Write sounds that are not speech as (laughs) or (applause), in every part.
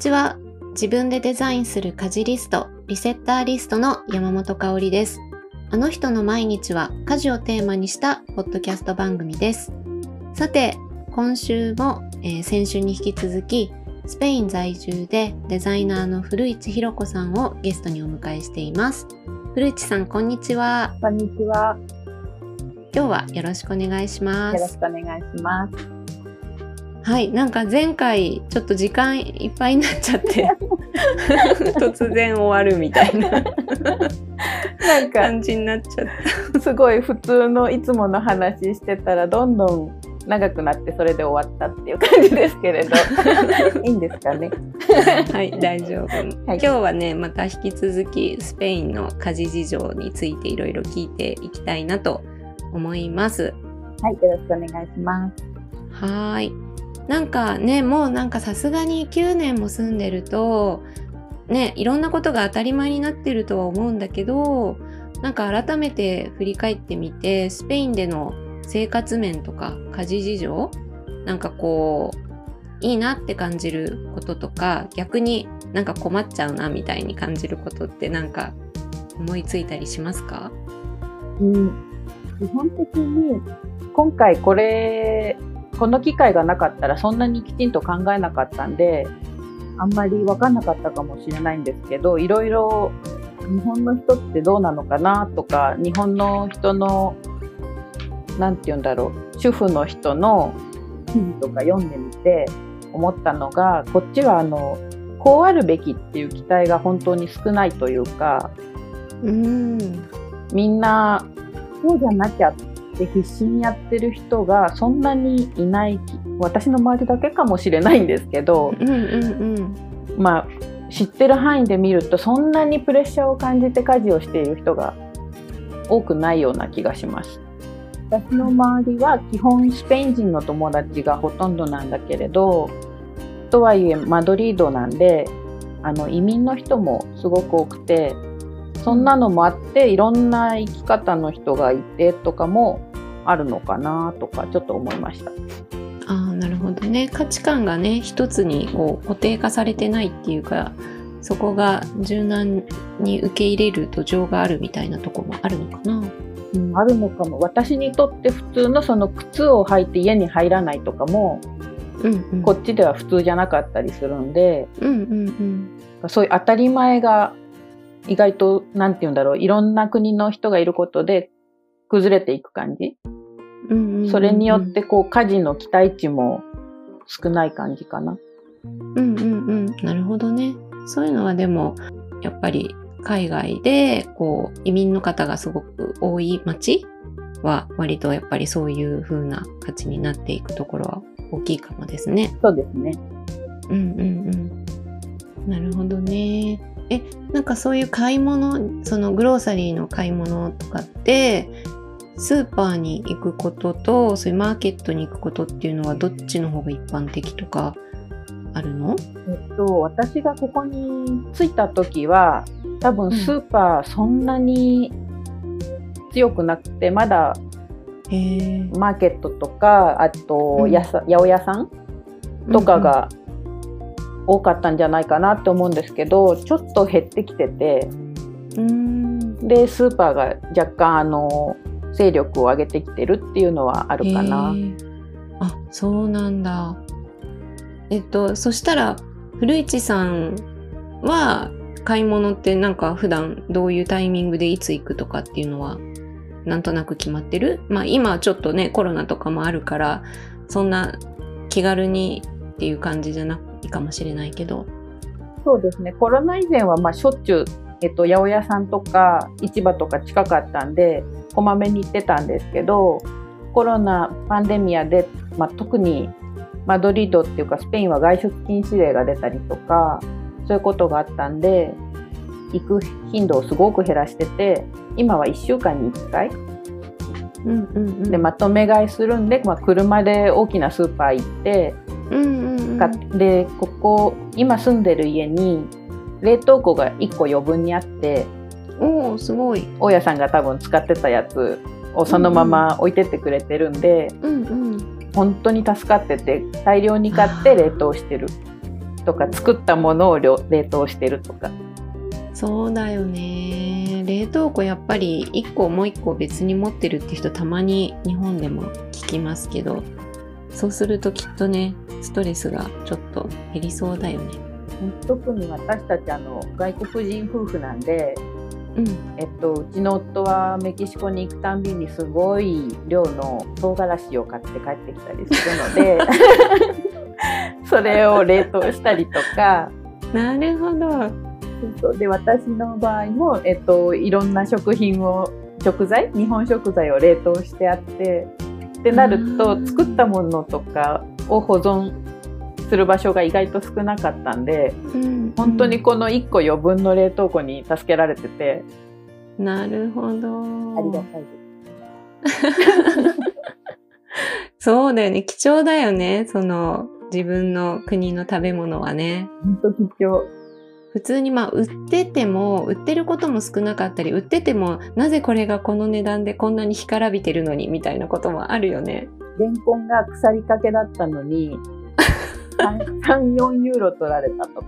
ちは。自分でデザインする家事リストリセッターリストの山本香里です。あの人の毎日は家事をテーマにしたポッドキャスト番組です。さて今週も、えー、先週に引き続きスペイン在住でデザイナーの古市弘子さんをゲストにお迎えしています。古市さんこんにちは。こんにちは。今日はよろしくお願いします。よろしくお願いしますはいなんか前回ちょっと時間いっぱいになっちゃって (laughs) 突然終わるみたいな。なんか感じになっちゃった。すごい普通のいつもの話してたらどんどん長くなってそれで終わったっていう感じですけれど。(laughs) いいんですかね？はい大丈夫、はい、今日はねまた引き続きスペインの家事事情についていろいろ聞いていきたいなと思います。はいよろしくお願いします。はいなんかねもうなんかさすがに9年も住んでるとねいろんなことが当たり前になってるとは思うんだけどなんか改めて振り返ってみてスペインでの生活面とか家事事情なんかこういいなって感じることとか逆になんか困っちゃうなみたいに感じることってなんか思いついたりしますか、うん、基本的に今回これこの機会がなかったらそんなにきちんと考えなかったんであんまり分かんなかったかもしれないんですけどいろいろ日本の人ってどうなのかなとか日本の人の何て言うんだろう主婦の人の記事とか読んでみて思ったのがこっちはあのこうあるべきっていう期待が本当に少ないというかうん。みんなこうじゃなきゃっって必死にやってる人がそんなにいない私の周りだけかもしれないんですけど、うんうんうん、まあ知ってる範囲で見るとそんなにプレッシャーを感じて家事をしている人が多くないような気がします。私の周りは基本スペイン人の友達がほとんどなんだけれどとはいえマドリードなんであの移民の人もすごく多くてそんなのもあっていろんな生き方の人がいてとかもあるのかなとかちょっと思いました。あなるほどね。価値観がね一つにこう固定化されてないっていうかそこが柔軟に受け入れる土壌があるみたいなとこもあるのかな。うん、あるのかも。私にとって普通のその靴を履いて家に入らないとかも、うんうん、こっちでは普通じゃなかったりするんで、うんうんうん、そういう当たり前が意外と何て言うんだろう。いろんな国の人がいることで崩れていく感じ、それによってこう家事の期待値も少ない感じかな。うんうんうんなるほどね。そういうのはでもやっぱり海外でこう移民の方がすごく多い町は割とやっぱりそういう風な価値になっていくところは大きいかもですね。そうですね。うんうんうん。なるほどね。え、なんかそういう買い物、そのグローサリーの買い物とかってスーパーに行くこととそういうマーケットに行くことっていうのはどっちの方が一般的とかあるの？えっと私がここに着いた時は多分スーパーそんなに強くなくて、うん、まだマーケットとかあとやさ、うん、八百屋さんとかが多かったんじゃないかなって思うんですけどちょっと減ってきてて、うん、でスーパーが若干あの勢力を上げてきてるっていうのはあるかな。あそうなんだ。えっとそしたら古市さんは買い物ってなんか普段どういうタイミングでいつ行くとかっていうのはなんとなく決まってる？まあ今ちょっとねコロナとかもあるからそんな気軽にっていう感じじゃないかもしれないけどそうですねコロナ以前はまあしょっちゅう、えっと、八百屋さんとか市場とか近かったんでこまめに行ってたんですけどコロナパンデミアで、まあ、特にマドリードっていうかスペインは外出禁止令が出たりとかそういうことがあったんで行く頻度をすごく減らしてて今は1週間に1回、うんうんうん、でまとめ買いするんで、まあ、車で大きなスーパー行って、うんうんうん、でここ今住んでる家に冷凍庫が1個余分にあっておおすごい。大家さんが多分使ってたやつをそのまま置いてってくれてるんで、うんうん、本当に助かってて大量に買って冷凍してる。とか作ったものを冷凍してるとか。そうだよね。冷凍庫やっぱり1個もう1個別に持ってるって人たまに日本でも聞きますけどそうするときっとねストレスがちょっと減りそうだよね。特に私たちあの外国人夫婦なんで、うん、えっと、うちの夫はメキシコに行くたんびにすごい量の唐辛子を買って帰ってきたりするので (laughs) それを冷凍したりとか。なるほど。で私の場合も、えっと、いろんな食品を食材？日本食材を冷凍してあってってなると作ったものとかを保存する場所が意外と少なかったんで、うん、本当にこの1個余分の冷凍庫に助けられてて。なるほど。ありがたいです。そうだよね。貴重だよねその自分の国の食べ物はね。本当貴重。普通にまあ売ってても売ってることも少なかったり売っててもなぜこれがこの値段でこんなに干からびてるのにみたいなこともあるよね。レンコンが腐りかけだったのに34ユーロ取られたとか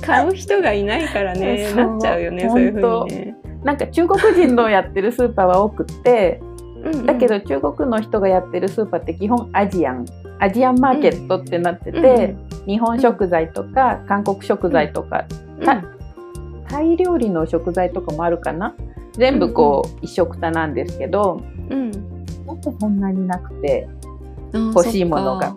買う人がいないからね。なっちゃうよねそういうふうにね。なんか中国人のやってるスーパーは多くってうん、だけど中国の人がやってるスーパーって基本アジアン。アジアンマーケットってなってて、うん、日本食材とか韓国食材とか、タイ料理の食材とかもあるかな？全部こう、一緒くたなんですけど、うん、もっとそんなになくて欲しいものが。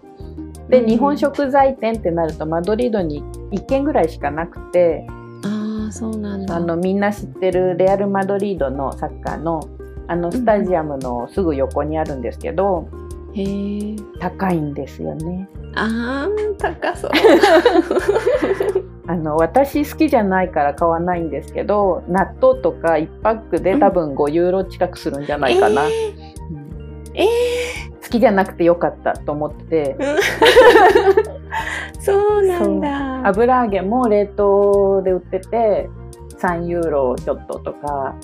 で、日本食材店ってなるとマドリードに1軒ぐらいしかなくてあそうなんだ。あのみんな知ってるレアル・マドリードのサッカーのあのスタジアムのすぐ横にあるんですけど、へ高いんですよね。あー高そう。(laughs) あの私好きじゃないから買わないんですけど納豆とか1パックで多分5ユーロ近くするんじゃないかな。えーえー、好きじゃなくてよかったと思ってて。(laughs) そうなんだ。油揚げも冷凍で売ってて3ユーロちょっととか。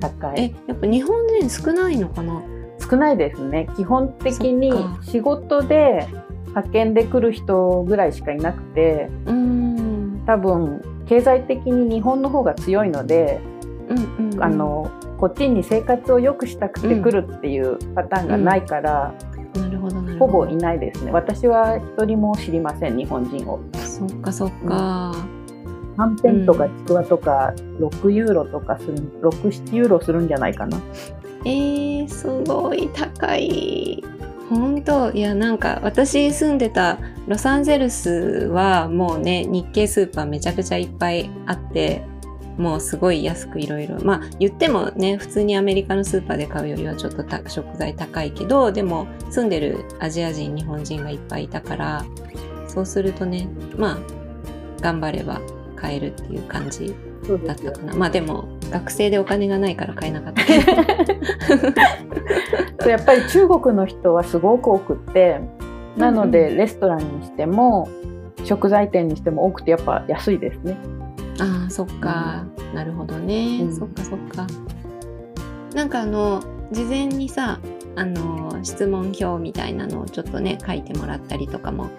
高い。えやっぱ日本人少ないのかな？少ないですね。基本的に仕事で派遣で来る人ぐらいしかいなくて。多分経済的に日本の方が強いので、うんうんうん、あのこっちに生活を良くしたくて来るっていうパターンがないから、なるほどほぼいないですね。私は一人も知りません日本人を。そっかそっか、うん、はんぺんとかちくわとか6ユーロとかする67ユーロするんじゃないかな。えー、すごい高い。本当いやなんか私住んでたロサンゼルスはもうね日系スーパーめちゃくちゃいっぱいあってもうすごい安くいろいろ。まあ言ってもね普通にアメリカのスーパーで買うよりはちょっと食材高いけどでも住んでるアジア人日本人がいっぱいいたからそうするとねまあ頑張れば買えるっていう感じだったかな。まあでも学生でお金がないから買えなかった (laughs) やっぱり中国の人はすごく多くってなのでレストランにしても、食材店にしても多くてやっぱ安いですね。ああそっか、うん、なるほどね、うん、そっかそっか。なんかあの事前にさあの質問票みたいなのをちょっとね書いてもらったりとかも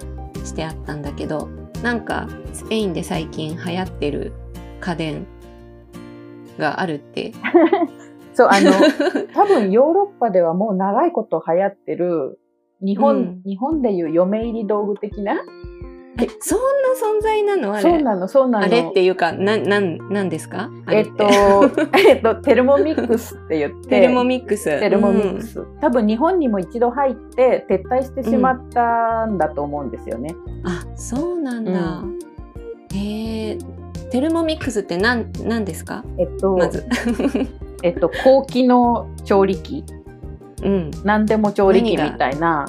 してあったんだけどなんかスペインで最近流行ってる家電があるって？(laughs) そうあの (laughs) 多分ヨーロッパではもう長いこと流行ってる日本、うん、日本でいう嫁入り道具的なえそんな存在なの？あれ。そうなのそうなの。あれっていうかななんなんですか？えっと (laughs) えっとテルモミックスって言って。テルモミックス。テルモミックス、うん、多分日本にも一度入って撤退してしまったんだと思うんですよね、うん、あそうなんだ、うん、へえテルモミックスって何何ですか？えっとまず。(laughs) えっと高機能調理器、うん、何でも調理器みたいな、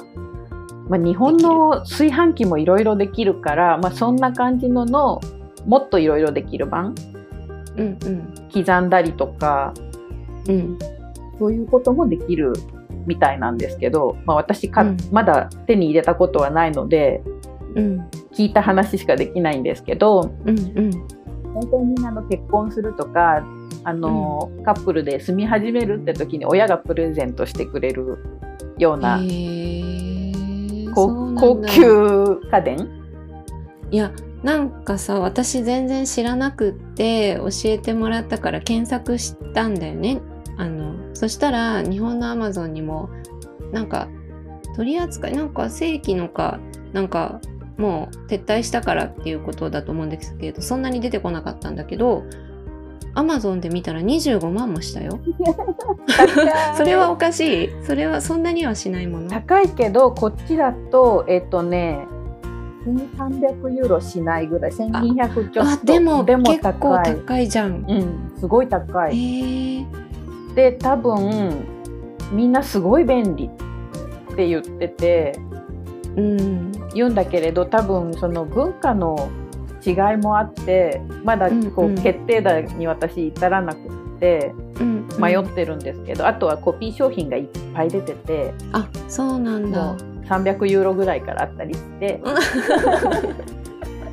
まあ、日本の炊飯器もいろいろできるからまあ、そんな感じののもっといろいろできる版、うんうん、刻んだりとか、うん、そういうこともできるみたいなんですけど、まあ、私か、うん、まだ手に入れたことはないので、うん、聞いた話しかできないんですけど、うんうん、大体みんなの結婚するとかあの、うん、カップルで住み始めるって時に親がプレゼントしてくれるような高高級家電？いやなんかさ私全然知らなくって教えてもらったから検索したんだよね。あのそしたら日本のアマゾンにもなんか取り扱いなんか正規のかなんかもう撤退したからっていうことだと思うんですけどそんなに出てこなかったんだけどアマゾンで見たら25万もしたよ。(laughs) それはおかしい。それはそんなにはしないもの。高いけどこっちだとえっ、とね1300ユーロしないぐらい。1200ちょっと。あでもでも結構高いじゃん。うんすごい高へい、え。で多分みんなすごい便利って言ってて。うん。言うんだけれど多分その文化の違いもあってまだこう、決定打に私至らなくってうん迷ってるんですけど、あとはコピー商品がいっぱい出ててあそうなんだ。もう300ユーロぐらいからあったりして。(laughs)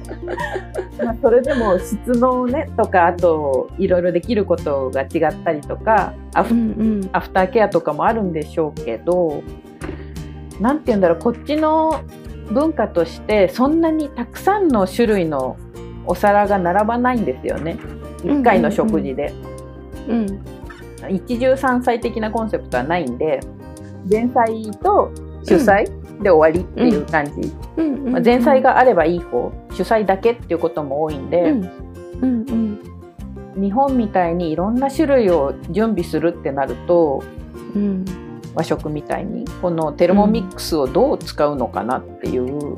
(laughs) まあそれでも質のねとかあといろいろできることが違ったりとかアフ,、アフターケアとかもあるんでしょうけどなんて言うんだろうこっちの文化としてそんなにたくさんの種類のお皿が並ばないんですよね。1回の食事で。うん。一汁三菜的なコンセプトはないんで前菜と主菜で終わりっていう感じ、まあ、前菜があればいい方主菜だけっていうことも多いんで、うん。うん。うん。日本みたいにいろんな種類を準備するってなるとうん和食みたいにこのテルモミックスをどう使うのかなっていう、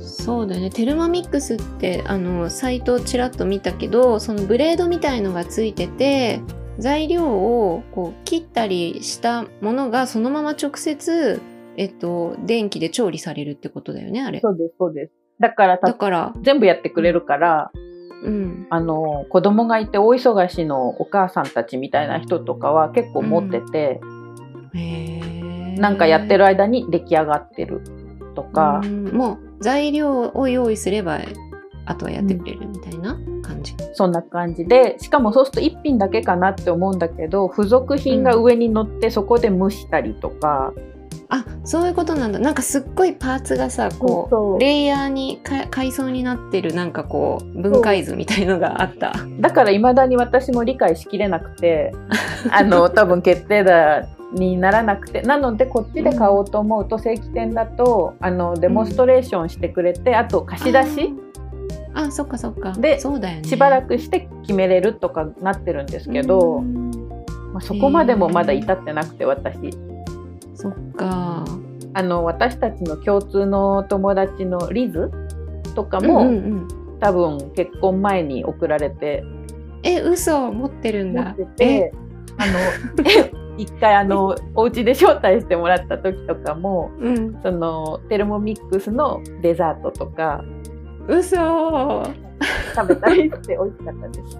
そうだよね。テルマミックスってあのサイトをちらっと見たけどそのブレードみたいのがついてて材料をこう切ったりしたものがそのまま直接、えっと、電気で調理されるってことだよねあれ。そうですそうです。だからただから、全部やってくれるからうん、あの子供がいて大忙しのお母さんたちみたいな人とかは結構持ってて、なんかやってる間に出来上がってるとか、うん。もう材料を用意すればあとはやってくれるみたいな感じ。そんな感じでしかもそうすると1品だけかなって思うんだけど付属品が上に乗ってそこで蒸したりとか、あそういうことなんだ。なんかすっごいパーツがさこうレイヤーにか階層になってるなんかこう分解図みたいのがあった。だから未だに私も理解しきれなくてあの多分決定打にならなくてなのでこっちで買おうと思うと正規店だとあのデモンストレーションしてくれてあと貸し出し？あそっかそっか。でそうだよね。しばらくして決めれるとかなってるんですけど、うん。まあ、そこまでもまだ至ってなくて私。そっか。あの私たちの共通の友達のリズとかも、うんうんうん。多分結婚前に送られて。え嘘？持ってるんだ。持っててあの (laughs) 一回あのお家で招待してもらった時とかもえうん。そのテルモミックスのデザートとか嘘。食べたりして美味しかったです。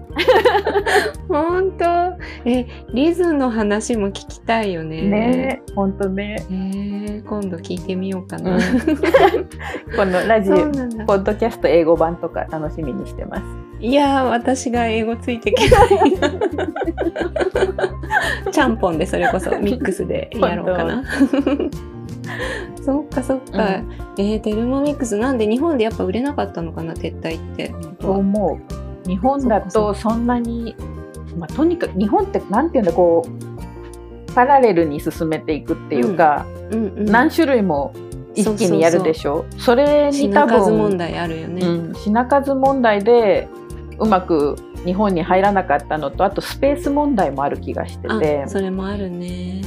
(laughs) 本当。えリズの話も聞きたいよね。ね本当ね、えー今度聞いてみようかうな、ん。(laughs) このラジオポッドキャスト英語版とか楽しみにしてます。いやー私が英語ついていけない。(laughs) ちゃんぽんでそれこそミックスでやろうかな (laughs) そっかそっか、うえーテルモミックスなんで日本でやっぱ売れなかったのかな撤退って。と思う日本だとそんなに、まあ、とにかく日本ってなんていうんだこうパラレルに進めていくっていうか、うんうん何種類も一気にやるでしょ。それに多品数問分題あるよね、うん、品数問題でうまく日本に入らなかったのとあとスペース問題もある気がしてて。あそれもあるね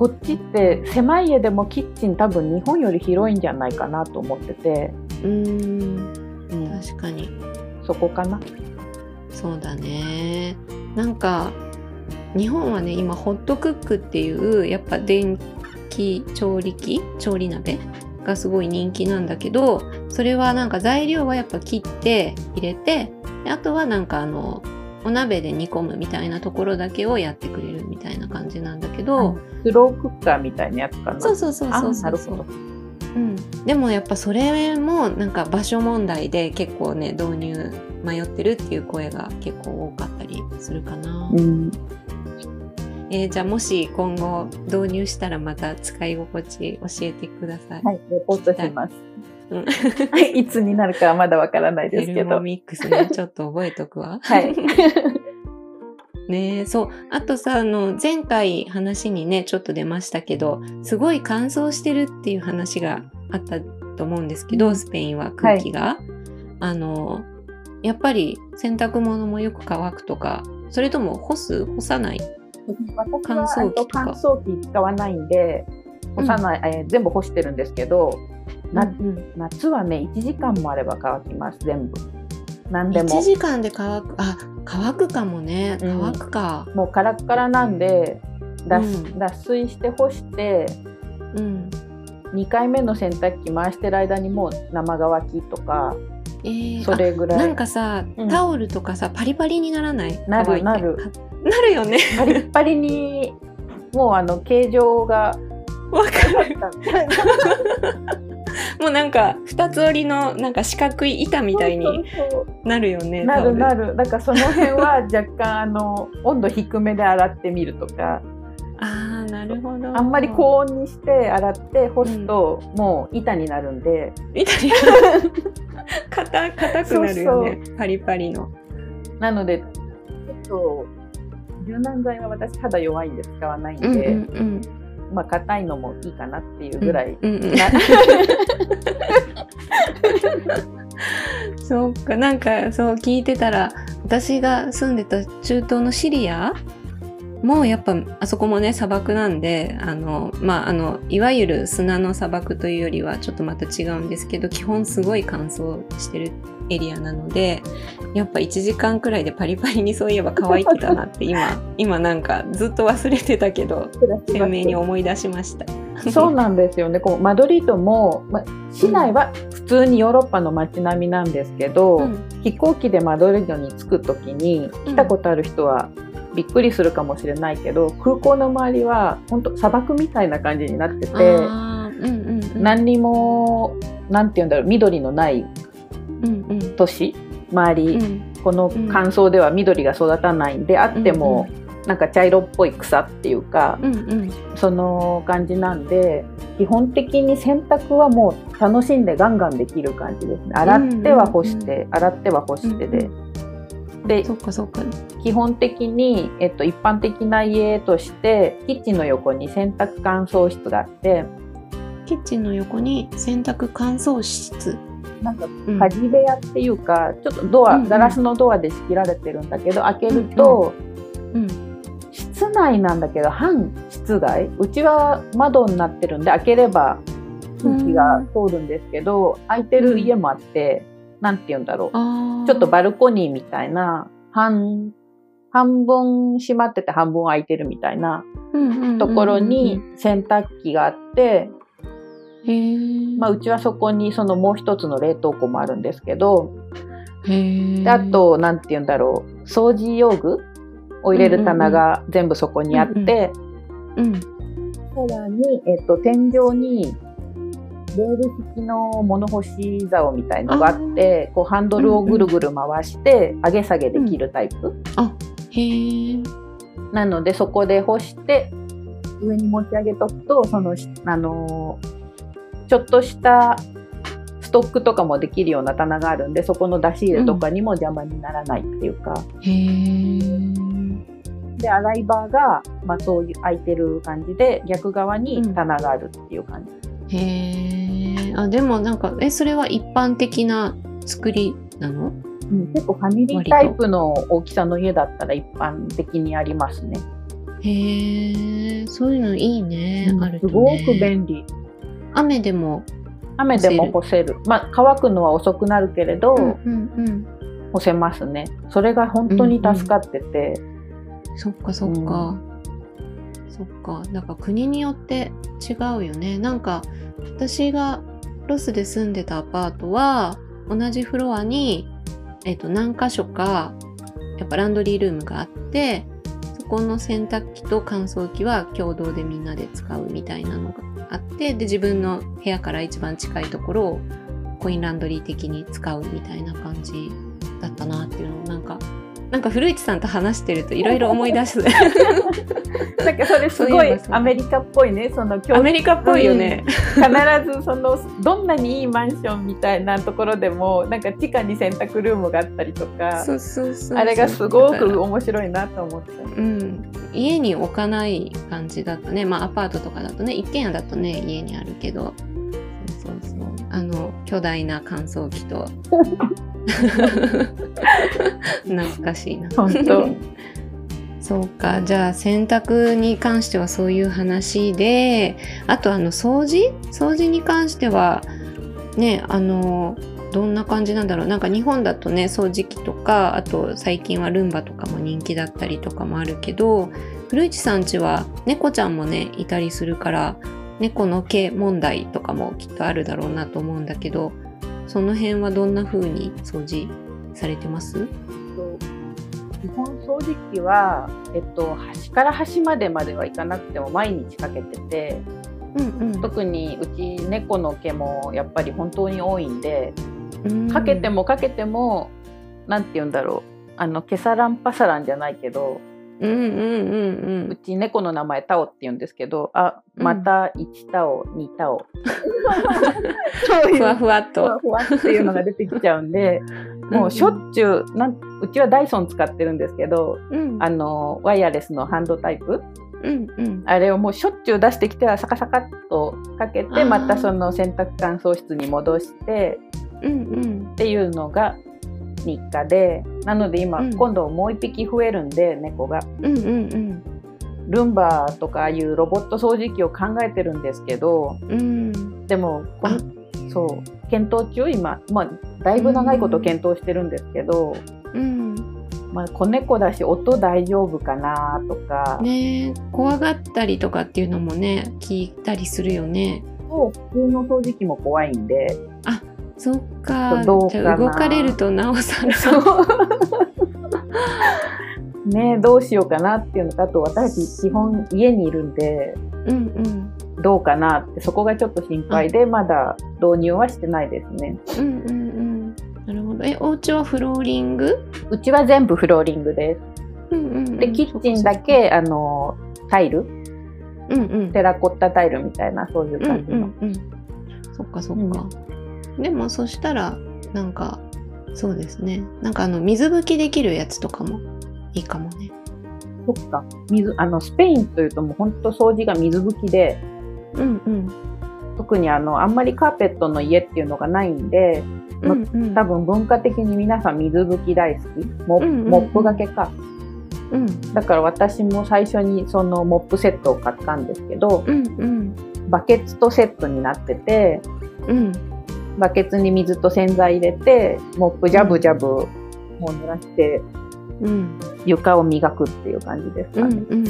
こっちって狭い家でもキッチン多分日本より広いんじゃないかなと思ってて、うーん。うん、確かに。そこかな。そうだね。なんか日本はね今ホットクックっていうやっぱ電気調理器調理鍋がすごい人気なんだけどそれはなんか材料はやっぱ切って入れてであとはなんかあのお鍋で煮込むみたいなところだけをやってくれるみたいな感じなんだけど、スロークッカーみたいなやつかな。そうそうそうそうあそうなるほど。うん、でもやっぱそれもなんか場所問題で結構ね導入迷ってるっていう声が結構多かったりするかな。うん、えーじゃあもし今後導入したらまた使い心地教えてください。はい、レポートします。うんはい、(laughs) いつになるかはまだわからないですけど。ミックスね、ちょっと覚えとくわ。はい。(laughs) ねえそう。あとさ、あの、前回話にね、ちょっと出ましたけど、すごい乾燥してるっていう話があったと思うんですけど、うんスペインは空気が。あの、やっぱり洗濯物もよく乾くとか、それとも干す干さない？私乾は燥機とか乾燥機使わないんで、干さない、えー全部干してるんですけど、なうん夏はね、1時間もあれば乾きます、全部。何でも。1時間で乾く、あ、乾くかもね。うん乾くか。もうカラッカラなんで、脱,、うん脱水して干して、うん。2回目の洗濯機回してる間にもう生乾きとか、えー、それぐらい。あなんかさ、うんタオルとかさ、パリパリにならない？なるなるなるよね。パリッパリに、もうあの、形状が、わかる。(laughs) もうなんか二つ折りのなんか四角い板みたいになるよね。なるなる。る。だからその辺は若干あの温度低めで洗ってみるとか、ああなるほど。あんまり高温にして洗って干すと、もう板になるんで、板に硬硬くなるよね。パリパリの。なのでちょっと柔軟剤は私肌弱いんで使わないんで、うんうんうん。まあ硬いのもいいかなっていうぐらい。うんうん、な (laughs) そうかなんかそう聞いてたら私が住んでた中東のシリアもうやっぱあそこもね砂漠なんであのまああのいわゆる砂の砂漠というよりはちょっとまた違うんですけど基本すごい乾燥してるエリアなのでやっぱ1時間くらいでパリパリにそういえば乾いてたなって今 (laughs) 今なんかずっと忘れてたけど鮮明に思い出しました。そうなんですよね。こうマドリードも、ま、市内は普通にヨーロッパの街並みなんですけど、うん飛行機でマドリードに着く時に来たことある人はびっくりするかもしれないけど、空港の周りは本当砂漠みたいな感じになってて、うんうんうん。何にもなんて言うんだろう緑のないうんうん。都市周り、うん。この乾燥では緑が育たないんで、あってもなんか茶色っぽい草っていうか、うんうん。その感じなんで基本的に洗濯はもう楽しんでガンガンできる感じですね。洗っては干して、洗っては干してで、でそっかそっか。基本的に、えっと、一般的な家としてキッチンの横に洗濯乾燥室があってキッチンの横に洗濯乾燥室。なんかうん。家事部屋っていうかちょっとドア、うんうん。ガラスのドアで仕切られてるんだけど開けると、うん室内なんだけど半室外。うちは窓になってるんで開ければ空気が通るんですけど、開いてる家もあって、なんて言うんだろう。ちょっとバルコニーみたいな半半分閉まってて半分開いてるみたいなところに洗濯機があって、まあ、うちはそこにそのもう一つの冷凍庫もあるんですけど、であと、なんて言うんだろう、掃除用具？を入れる棚が全部そこにあって、うん。さらに、えっと、天井に、レール式の物干し竿みたいのがあって、こうハンドルをぐるぐる回して、上げ下げできるタイプ。へー。なので、そこで干して、上に持ち上げとくと、その、あのーちょっとしたストックとかもできるような棚があるんで、そこの出し入れとかにも邪魔にならないっていうか、へー。で、洗い場が、まあそういう空いてる感じで、逆側に棚があるっていう感じ。へーあでもなんかえそれは一般的な作りなの？うん、結構ファミリータイプの大きさの家だったら一般的にありますね。へえそういうのいいね、うんあるとすごねく便利。雨でも雨でも干せる？まあ乾くのは遅くなるけれど、うんうんうん干せますね。それが本当に助かってて。そっかそっか、そっか。だか国によって違うよね。なんか私がロスで住んでたアパートは同じフロアに、えっと何箇所かやっぱランドリールームがあってそこの洗濯機と乾燥機は共同でみんなで使うみたいなのがあってで自分の部屋から一番近いところをコインランドリー的に使うみたいな感じだったなっていうのをなんかなんか古市さんと話してるといろいろ思い出す。(laughs) なんかそれすごいアメリカっぽいねその教アメリカっぽいよね、必ずそのどんなにいいマンションみたいなところでもなんか地下に洗濯ルームがあったりとかあれがすごく面白いなと思って。うん、家に置かない感じだとね。まあアパートとかだとね一軒家だとね家にあるけどそうそう。あの巨大な乾燥機と。(laughs) 懐かしいな。本当。(laughs) そうか。じゃあ洗濯に関してはそういう話であとあの掃除？掃除に関してはねあのどんな感じなんだろう。なんか日本だとね掃除機とかあと最近はルンバとかも人気だったりとかもあるけど古市さんちは猫ちゃんもねいたりするから猫の毛問題とかもきっとあるだろうなと思うんだけどその辺はどんな風に掃除されてます？基本掃除機は、えっと、端から端までまではいかなくても毎日かけててうん特にうち猫の毛もやっぱり本当に多いんでうん。かけてもかけてもなんて言うんだろう。あのケサランパサランじゃないけどうんうんうんうち猫の名前タオって言うんですけどあまた1タオ2タオそううん。(laughs) いうふわふわっと。ふわふわっていうのが出てきちゃうんでもうしょっちゅうなんうちはダイソン使ってるんですけどうんあのワイヤレスのハンドタイプ？うんうん。あれをもうしょっちゅう出してきてはサカサカっとかけてまたその洗濯乾燥室に戻してうんうん。っていうのが日課でなので今、うん今度もう一匹増えるんで猫がうんうんルンバとかああいうロボット掃除機を考えてるんですけどうん。うん。でもこんそう検討中今、まあ、だいぶ長いこと検討してるんですけど、うん。まあ、子猫だし音大丈夫かなとか、ねえ、怖がったりとかっていうのもね、聞いたりするよね。そう普通の掃除機も怖いんでそっか。どうかなじゃあ動かれるとなおさら。(laughs) ねどうしようかなっていうのとあと私基本家にいるんでうんうん。どうかなってそこがちょっと心配でまだ導入はしてないですねうんうんうん。なるほど。え、お家はフローリング？うちは全部フローリングですうんうんうん。でキッチンだけあのタイル？うんうん。テラコッタタイルみたいなそういううんう感じの、んうん。そっかそっか。でもそしたらなんかそうですね。なんかあの水拭きできるやつとかもいいかもね。そっか水あのスペインというともう本当掃除が水拭きでうんうん。特にあのあんまりカーペットの家っていうのがないんでうんうん。多分文化的に皆さん水拭き大好きモ,、うんうんうんモップがけかうんだから私も最初にそのモップセットを買ったんですけどうんうんバケツとセットになっててうんバケツに水と洗剤入れてモップジャブジャブもう濡らしてうん床を磨くっていう感じですかね、うん。うん。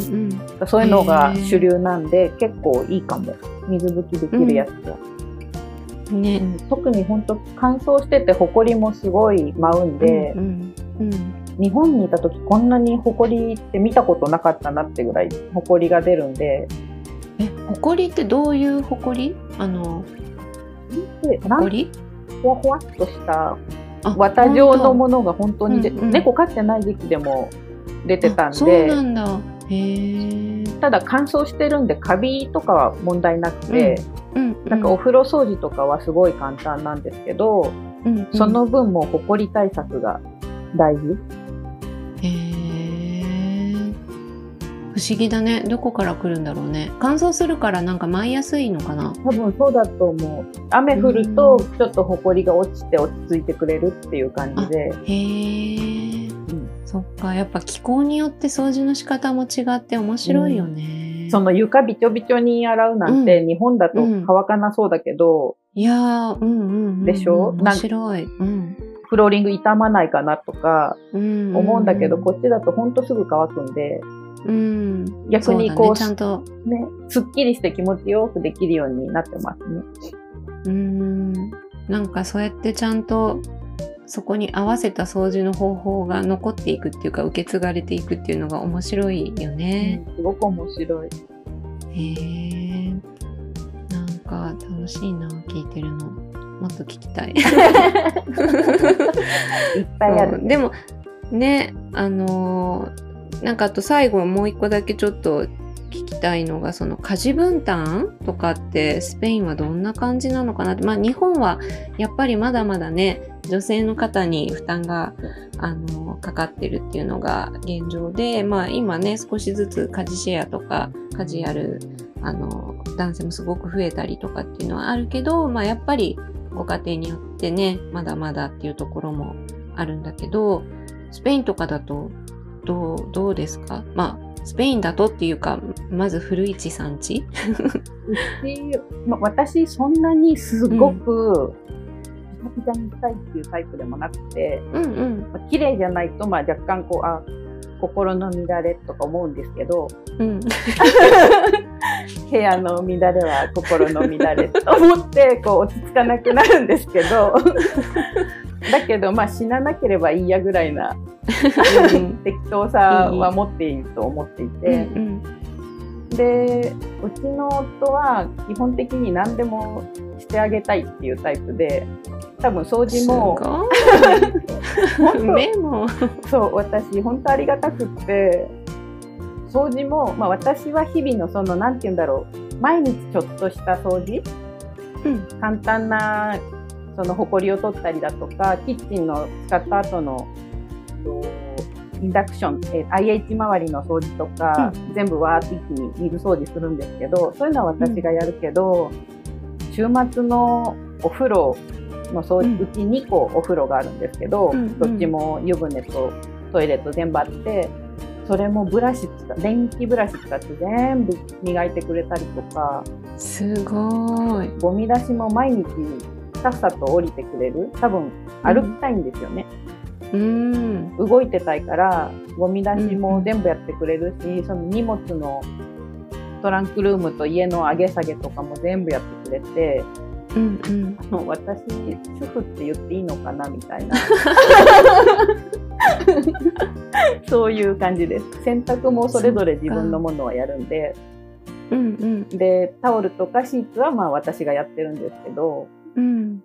うん。そういうのが主流なんで結構いいかも。水拭きできるやつは、ね。うん。特に本当乾燥しててホコリもすごい舞うんで、うんうん。日本にいた時こんなにホコリって見たことなかったなってぐらいホコリが出るんで。え、ほこりってどういうほこり？あのでなんほこり？ほわほわっとしたあ綿状のものが本当にで、うんうん猫飼ってない時期でも出てたんあそうでなんだ。へえ。ただ乾燥してるんでカビとかは問題なくて、うんうん。なんかお風呂掃除とかはすごい簡単なんですけど、うんうんその分もホコリ対策が大事不思議だね。どこから来るんだろうね。乾燥するからなんか舞いやすいのかな？多分そうだと思う雨降るとちょっとホコリが落ちて落ち着いてくれるっていう感じで、へえ。うんそっか。やっぱ気候によって掃除の仕方も違って面白いよね。その床びちょびちょに洗うなんて、う日本だと乾かなそうだけど、いやー、うんうんうんうん。でしょ？面白い。うん。フローリング傷まないかなとかうん思うんだけど、こっちだとほんとすぐ乾くんでうん。逆にこうね、ちゃんと。ね、すっきりして気持ちよくできるようになってますね。うん。なんかそうやってちゃんとそこに合わせた掃除の方法が残っていくっていうか受け継がれていくっていうのが面白いよね。うんすごく面白い。へえ。なんか楽しいな聞いてるの。もっと聞きたい。(laughs) いっぱいある。そうでもねあのーなんかあと最後もう一個だけちょっと聞きたいのがその家事分担とかってスペインはどんな感じなのかなって。まあ日本はやっぱりまだまだね女性の方に負担があのかかってるっていうのが現状でまあ今ね少しずつ家事シェアとか家事やるあの男性もすごく増えたりとかっていうのはあるけどまあやっぱりご家庭によってねまだまだっていうところもあるんだけどスペインとかだとどうどうですか？まあスペインだとっていうかまず古市さんち？私そんなにすごく、ピカピカにしたいっていうタイプでもなくて、うんうん。まあ綺麗じゃないと、まあ、若干こうあ心の乱れとか思うんですけどうん。部屋の乱れは心の乱れと思ってこう落ち着かなくなるんですけど (laughs) だけどまあ死ななければいいやぐらいな (laughs) 適当さは持っていると思っていて。うんでうちの夫は基本的に何でもしてあげたいっていうタイプで多分掃除もも (laughs) そう私本当ありがたくって掃除も、まあ、私は日々のその何て言うんだろう毎日ちょっとした掃除？うん。簡単なその埃を取ったりだとかキッチンの使った後のとインダクション、えー IH 周りの掃除とか、全部わーって一気に水掃除するんですけどそういうのは私がやるけど、週末のお風呂の掃除、うん。うち2個お風呂があるんですけど、うんうん。どっちも湯船とトイレと全部あってそれもブラシ使電気ブラシ使って全部磨いてくれたりとかすごい。ゴミ出しも毎日さっさと降りてくれる？多分歩きたいんですよね、うん。動いてたいからゴミ出しも全部やってくれるし、その荷物のトランクルームと家の上げ下げとかも全部やってくれてうんうん。あの私主婦って言っていいのかなみたいな。(laughs) そういう感じです。洗濯もそれぞれ自分のものはやるんで。うんうん。でタオルとかシーツはまあ私がやってるんですけどうん。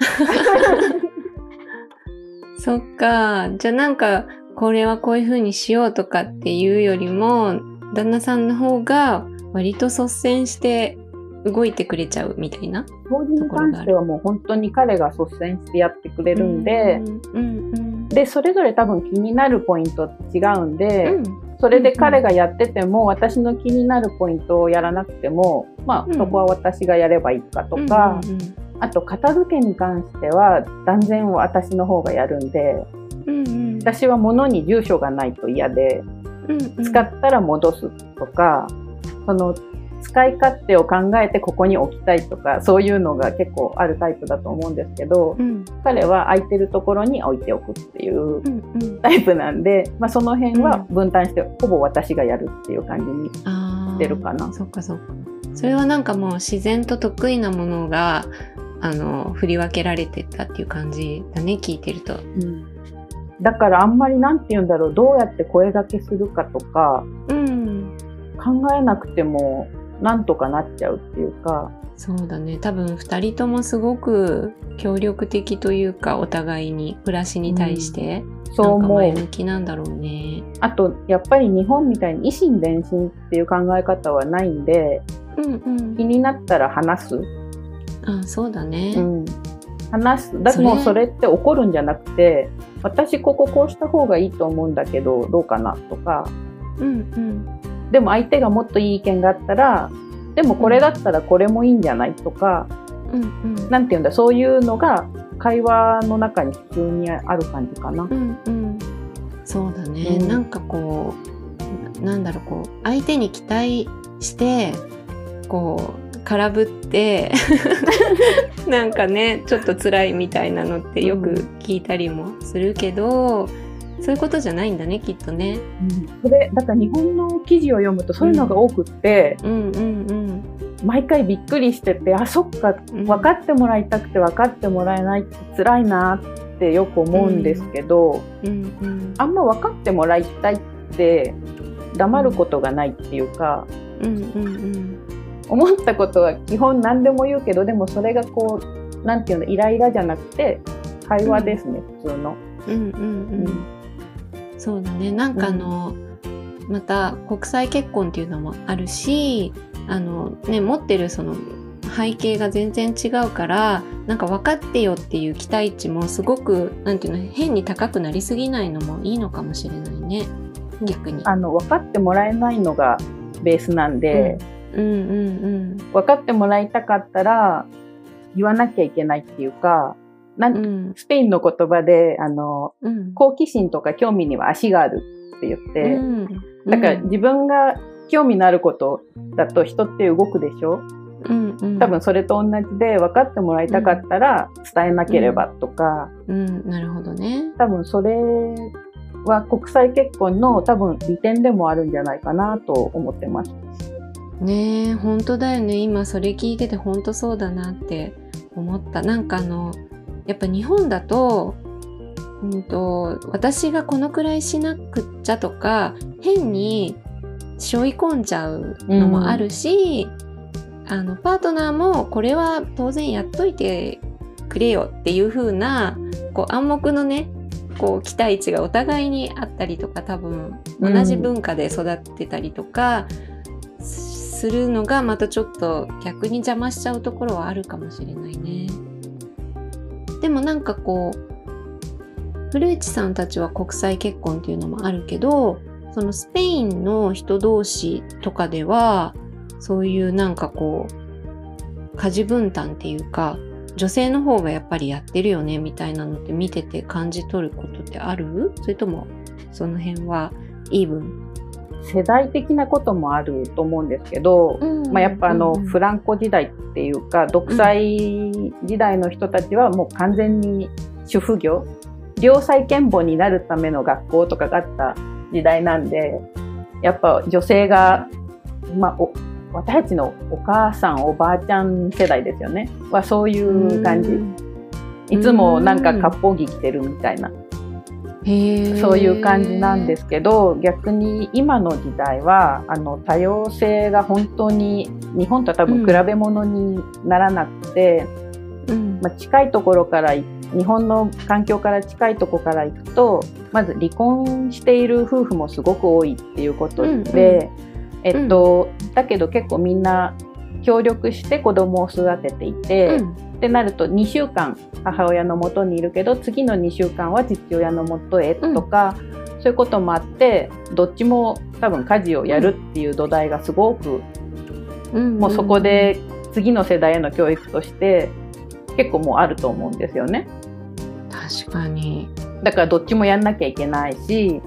(laughs) そっか。じゃあなんかこれはこういう風にしようとかっていうよりも旦那さんの方が割と率先して動いてくれちゃうみたいな掃除に関してはもう本当に彼が率先してやってくれるんで、うんうん。でそれぞれ多分気になるポイント違うんで、うんそれで彼がやってても私の気になるポイントをやらなくてもまうん。あそこは私がやればいいかとか、うん。あと片付けに関しては断然私の方がやるんでうんうん。私は物に住所がないと嫌でうんうん。使ったら戻すとか、その使い勝手を考えてここに置きたいとかそういうのが結構あるタイプだと思うんですけどうん。彼は空いてるところに置いておくっていううんうん。タイプなんで、まあ、その辺は分担して、ほぼ私がやるっていう感じにしてるかな。そっかそっか。それはなんかもう自然と得意なものがあの振り分けられてったっていう感じだね聞いてると。だからあんまりなんて言うんだろうどうやって声掛けするかとかうん。考えなくてもなんとかなっちゃうっていうか。そうだね。多分2人ともすごく協力的というかお互いに暮らしに対して、そう思う。前向きなんだろうね。あとやっぱり日本みたいに維心伝心っていう考え方はないんでうんうん。気になったら話す、あそうだね、うん、話す。だってもうそれって怒るんじゃなくて私こここうした方がいいと思うんだけどどうかなとか。うんうんでも相手がもっといい意見があったらでもこれだったらこれもいいんじゃないとか、うんうん。なんていうんだそういうのが会話の中に普通にある感じかな。うんうん。そうだね、うん。なんかこうななんだろうこう相手に期待してこう空振って (laughs) なんかねちょっと辛いみたいなのってよく聞いたりもするけど、そういうことじゃないんだねきっとね。それだから日本の記事を読むとそういうのが多くって、うんうん毎回びっくりしててあそっかうん。分かってもらいたくて分かってもらえないって辛いなってよく思うんですけど、うんうん。あんま分かってもらいたいって黙ることがないっていうか、うんうんうん。思ったことは基本何でも言うけどでもそれがこうなんていうのイライラじゃなくて会話ですね、普通の。うんうん。うん。そうだね。なんかあの、また国際結婚っていうのもあるし、あのね、持ってるその背景が全然違うから、なんか分かってよっていう期待値もすごく、なんていうの、変に高くなりすぎないのもいいのかもしれないね。逆に。あの分かってもらえないのがベースなんで、うんうん分かってもらいたかったら言わなきゃいけないっていうか、なんうん。うんスペインの言葉であのうん。好奇心とか興味には足があるって言って、うん。だから自分が興味のあることだと人って動くでしょ？うんうん、多分それと同じで分かってもらいたかったら伝えなければとか、うん、なるほどね。多分それは国際結婚の多分利点でもあるんじゃないかなと思ってます。ねえ本当だよね。今それ聞いてて本当そうだなって思った。なんかあのやっぱ日本だと,、うん、と私がこのくらいしなくっちゃとか変に背負い込んじゃうのもあるし、あのパートナーもこれは当然やっといてくれよっていう風なこう暗黙のねこう期待値がお互いにあったりとか多分同じ文化で育ってたりとか、するのがまたちょっと逆に邪魔しちゃうところはあるかもしれないね。でもなんかこう古市さんたちは国際結婚っていうのもあるけどそのスペインの人同士とかではそういうなんかこう家事分担っていうか女性の方がやっぱりやってるよねみたいなのって見てて感じ取ることってある？それともその辺はイーブン、世代的なこともあると思うんですけど、まあ、やっぱあの、フランコ時代っていうか独裁時代の人たちはもう完全に主婦業良妻賢母になるための学校とかがあった時代なんでやっぱ女性が、まあ、お私たちのお母さんおばあちゃん世代ですよね。はそういう感じ。いつもなんか割烹着着てるみたいなそういう感じなんですけど逆に今の時代はあの多様性が本当に日本とは多分比べ物にならなくて、うん。まあ、近いところから日本の環境から近いところから行くとまず離婚している夫婦もすごく多いっていうことで、うんうん。えっと、だけど結構みんな協力して子供を育てていて、うんってなると2週間母親の元にいるけど次の2週間は父親の元へとか、そういうこともあってどっちも多分家事をやるっていう土台がすごく、うん。もうそこで次の世代への教育として結構もうあると思うんですよね。確かに、だからどっちもやんなきゃいけないし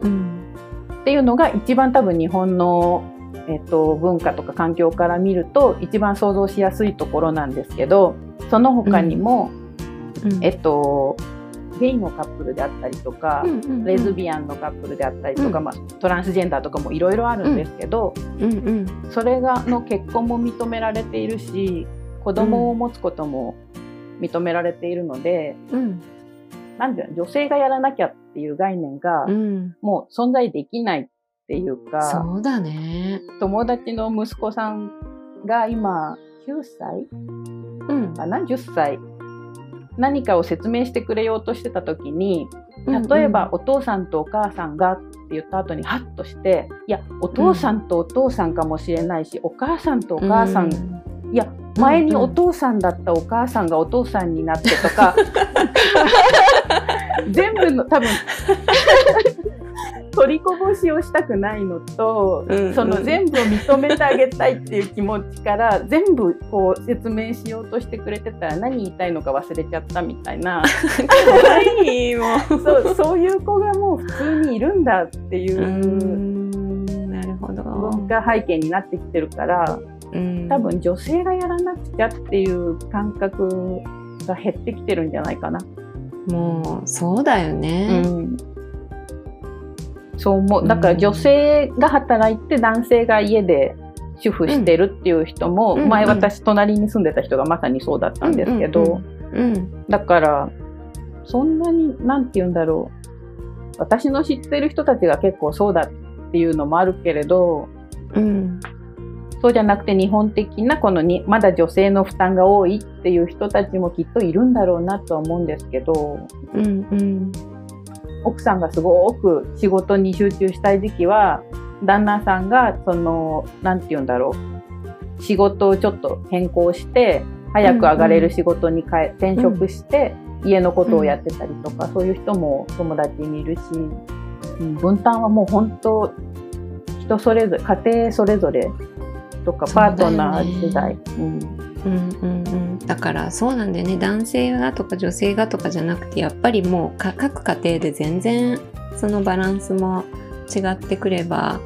うん。っていうのが一番多分日本の、えっと、文化とか環境から見ると一番想像しやすいところなんですけどその他にも、うん。えっと、ゲイのカップルであったりとか、うんうんうん。レズビアンのカップルであったりとか、うん。まあ、トランスジェンダーとかもいろいろあるんですけど、うんうんそれがの結婚も認められているし子供を持つことも認められているので、うん。なんていうの女性がやらなきゃっていう概念がうん。もう存在できないっていうか、そうだね。友達の息子さんが今9歳？うんかな10歳。何かを説明してくれようとしてた時に例えば、お父さんとお母さんがって言った後にハッとしていやお父さんとお父さんかもしれないし、お母さんとお母さん、いや前にお父さんだったお母さんがお父さんになってとか、(laughs) 全部の多分取りこぼしをしたくないのと、うんうん。その全部を認めてあげたいっていう気持ちから (laughs) 全部こう説明しようとしてくれてたら何言いたいのか忘れちゃったみたいな。可愛いもう (laughs) そうそういう子がもう普通にいるんだっていううんなるほど。文化背景になってきてるからうん。多分女性がやらなくちゃっていう感覚が減ってきてるんじゃないかな。もうそうだよね、うんそう思う。だから女性が働いて男性が家で主婦してるっていう人も、うん。前私隣に住んでた人がまさにそうだったんですけど、うん。だからそんなに何て言うんだろう。私の知ってる人たちが結構そうだっていうのもあるけれどうん。そうじゃなくて日本的なこのにまだ女性の負担が多いっていう人たちもきっといるんだろうなとは思うんですけど、うん。うん奥さんがすごく仕事に集中したい時期は旦那さんがその何て言うんだろう。仕事をちょっと変更して早く上がれる仕事に変え、転職して家のことをやってたりとか、そういう人も友達にいるし、うん、分担はもう本当人それぞれ家庭それぞれとかパートナー時代。うんうん。うんうん、だからそうなんだよね。男性がとか女性がとかじゃなくてやっぱりもう各家庭で全然そのバランスも違ってくれば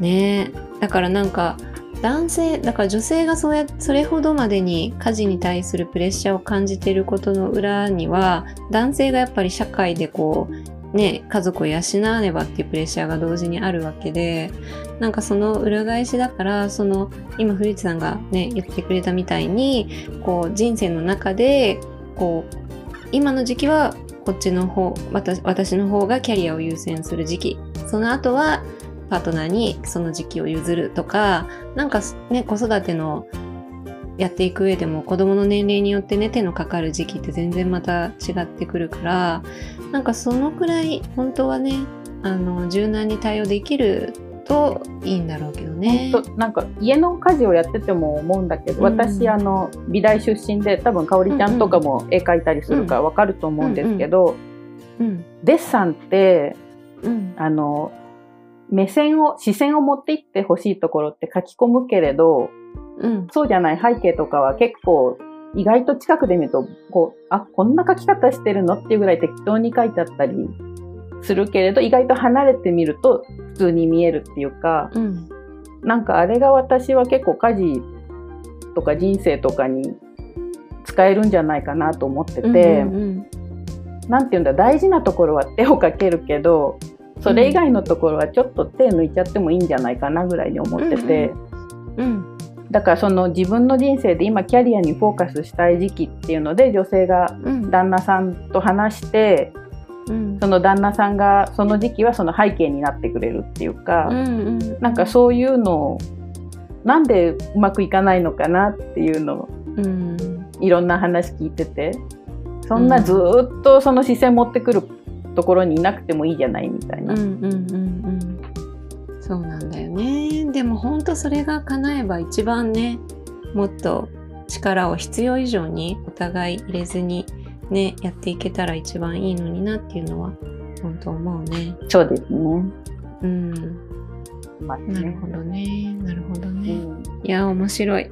ね。だからなんか男性だから女性がそうやそれほどまでに家事に対するプレッシャーを感じていることの裏には男性がやっぱり社会でこうね家族を養わねばっていうプレッシャーが同時にあるわけでなんかその裏返しだからその今古市さんがね言ってくれたみたいにこう人生の中でこう今の時期はこっちの方私私の方がキャリアを優先する時期。その後はパートナーにその時期を譲るとかなんかね子育てのやっていく上でも子供の年齢によってね手のかかる時期って全然また違ってくるからなんかそのくらい本当はねあの柔軟に対応できるといいんだろうけどね。なんか家の家事をやってても思うんだけど、うん。私あの美大出身で多分香織ちゃんとかも絵描いたりするからわかると思うんですけど、うん。デッサンってうん。あの目線を視線を持っていってほしいところって書き込むけれどうん。そうじゃない背景とかは結構意外と近くで見るとこうあこんな書き方してるのっていうぐらい適当に書いてあったりするけれど意外と離れてみると普通に見えるっていうかうん。なんかあれが私は結構家事とか人生とかに使えるんじゃないかなと思ってて、うんうんなんていうんだ大事なところは手をかけるけどそれ以外のところはちょっと手抜いちゃってもいいんじゃないかなぐらいに思ってて、うんだからその自分の人生で今キャリアにフォーカスしたい時期っていうので女性がうん。旦那さんと話してうん。その旦那さんがその時期はその背景になってくれるっていうか、うんうん。なんかそういうのをなんでうまくいかないのかなっていうのをうん。いろんな話聞いててそんなずーっとその視線持ってくるところにいなくてもいいじゃないみたいな。うんうんうんうんそうなんだよね。でも本当それが叶えば一番ねもっと力を必要以上にお互い入れずにねやっていけたら一番いいのになっていうのは本当思うね。そうですね。うん。まあなるほどね。なるほどうね、ん。いや面白い。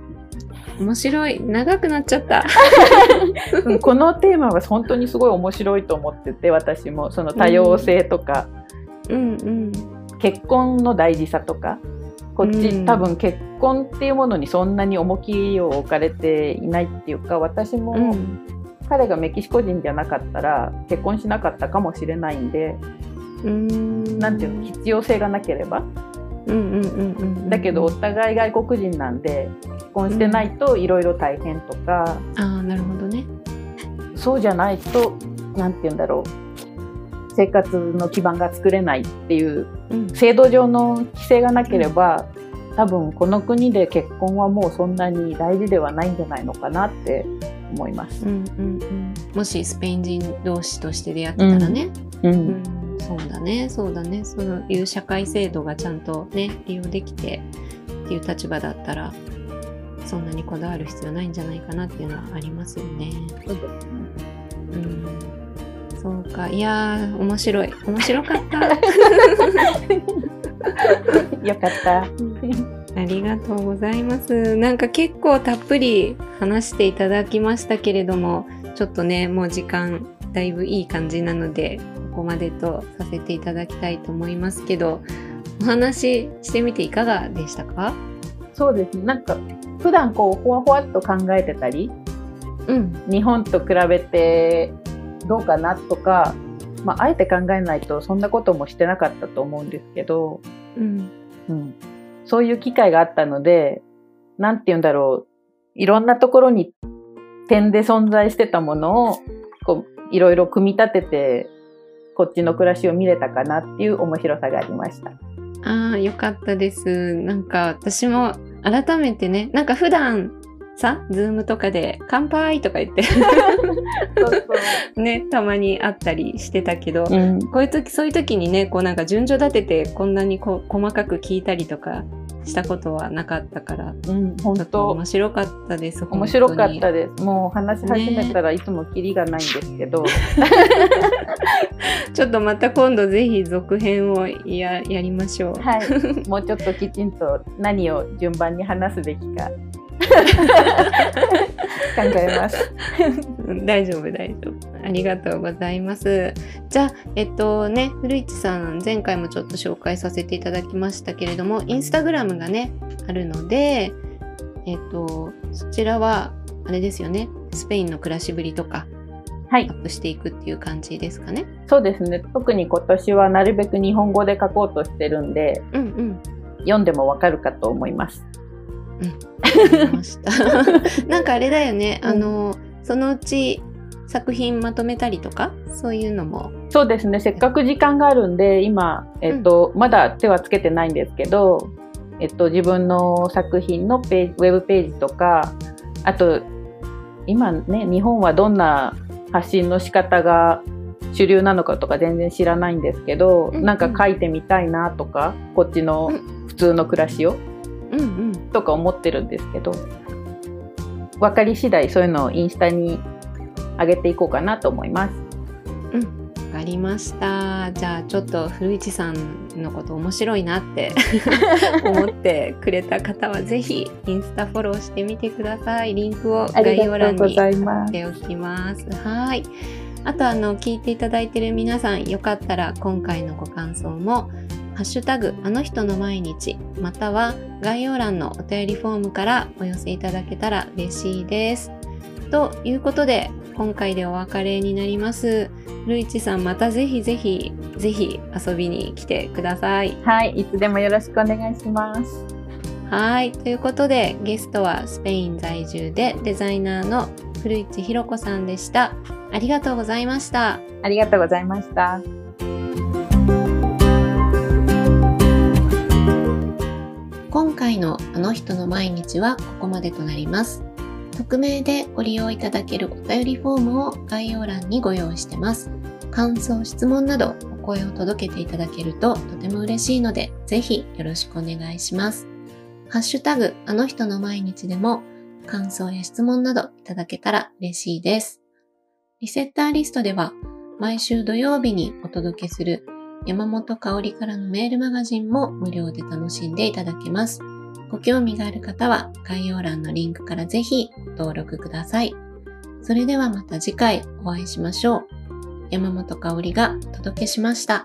面白い。長くなっちゃった。う (laughs) んこのテーマは本当にすごい面白いと思ってて私も。その多様性とか、うん。うん結婚の大事さとかこっち、うん。多分結婚っていうものにそんなに重きを置かれていないっていうか私も、うん。彼がメキシコ人じゃなかったら結婚しなかったかもしれないんで、うん。なんていうの必要性がなければ。うんうんうんうんだけどお互い外国人なんで結婚してないといろいろ大変とか、ああなるほどね。そうじゃないとなんて言うんだろう生活の基盤が作れないっていううん。制度上の規制がなければ、多分この国で結婚はもうそんなに大事ではないんじゃないのかなって思います。うんうんうん、もしスペイン人同士として出会ってたらね、ううん。そうだね。そうだね。そういう社会制度がちゃんとね利用できてっていう立場だったらそんなにこだわる必要ないんじゃないかなっていうのはありますよね。そうですね。うんそうかいやー面白い面白かった。(laughs) よかった。ありがとうございます。なんか結構たっぷり話していただきましたけれども、ちょっとね、もう時間だいぶいい感じなので、ここまでとさせていただきたいと思いますけど、お話ししてみていかがでしたか？そうですね。なんか普段こうほわほわっと考えてたり、うん。日本と比べてどうかなとか、まああえて考えないとそんなこともしてなかったと思うんですけど、うん。うん、そういう機会があったので、なんて言うんだろう、いろんなところに点で存在してたものを、こう、いろいろ組み立てて、こっちの暮らしを見れたかなっていう面白さがありました。ああ、よかったです。なんか私も改めてね、なんか普段さ、ズームとかで乾杯とか言ってそうそね、たまに会ったりしてたけど、う。うん。こういう時、そういう時にね、こうなんか順序立ててこんなにこう細かく聞いたりとかしたことはなかったから、うん、本当面白かったです。面白かっ本たです。もう話し始めたらいつもキリがないんですけど、当 (laughs) にちょっとまた今度ぜひ続編をややりましょう。はい。もうちょっときちんと何を順番に話すべきか考えます。うん大丈夫大丈夫。ありがとうございます。じゃあ、えっとね、古市さん、前回もちょっと紹介させていただきましたけれども、インスタグラムがね、あるので、えっと、そちらは、あれですよね、スペインの暮らしぶりとか、はいア。ップしていくっていう感じですかね。そうですね。特に今年はなるべく日本語で書こうとしてるんで、うんうん。読んでもわかるかと思います。わかりました。(laughs) なんかあれだよね、うん。あの、そのうち作品まとめたりとか、そういうのも。そうですね。せっかく時間があるんで、今、えっと、まだ手はつけてないんですけど、えっと、自分の作品のページ、ウェブページとか、あと、今ね、日本はどんな発信の仕方が主流なのかとか全然知らないんですけど、うんうん。なんか書いてみたいなとか、こっちの普通の暮らしをうんうん。とか思ってるんですけど、分かり次第そういうのをインスタに上げていこうかなと思います。わかりました。じゃあちょっと古市さんのこと面白いなって (laughs) 思ってくれた方はぜひインスタフォローしてみてください。リンクを概要欄に貼。っておきます。はい。あとあの聞いていただいている皆さんよかったら今回のご感想もハッシュタグあの人の毎日または概要欄のお便りフォームからお寄せいただけたら嬉しいです。ということで今回でお別れになります。ルイチさんまたぜひぜひぜひ遊びに来てください。はい、いつでもよろしくお願いします。はい。ということで、ゲストはスペイン在住でデザイナーの古市ひろ子さんでした。ありがとうございました。ありがとうございました。回のあの人の毎日はここまでとなります。匿名でご利用いただけるお便りフォームを概要欄にご用意してます。感想、質問などお声を届けていただけるととても嬉しいので、ぜひよろしくお願いします。ハッシュタグあの人の毎日でも感想や質問などいただけたら嬉しいです。リセッターリストでは毎週土曜日にお届けする山本香里からのメールマガジンも無料で楽しんでいただけます。ご興味がある方は概要欄のリンクからぜひご登録ください。それではまた次回お会いしましょう。山本香里がお届けしました。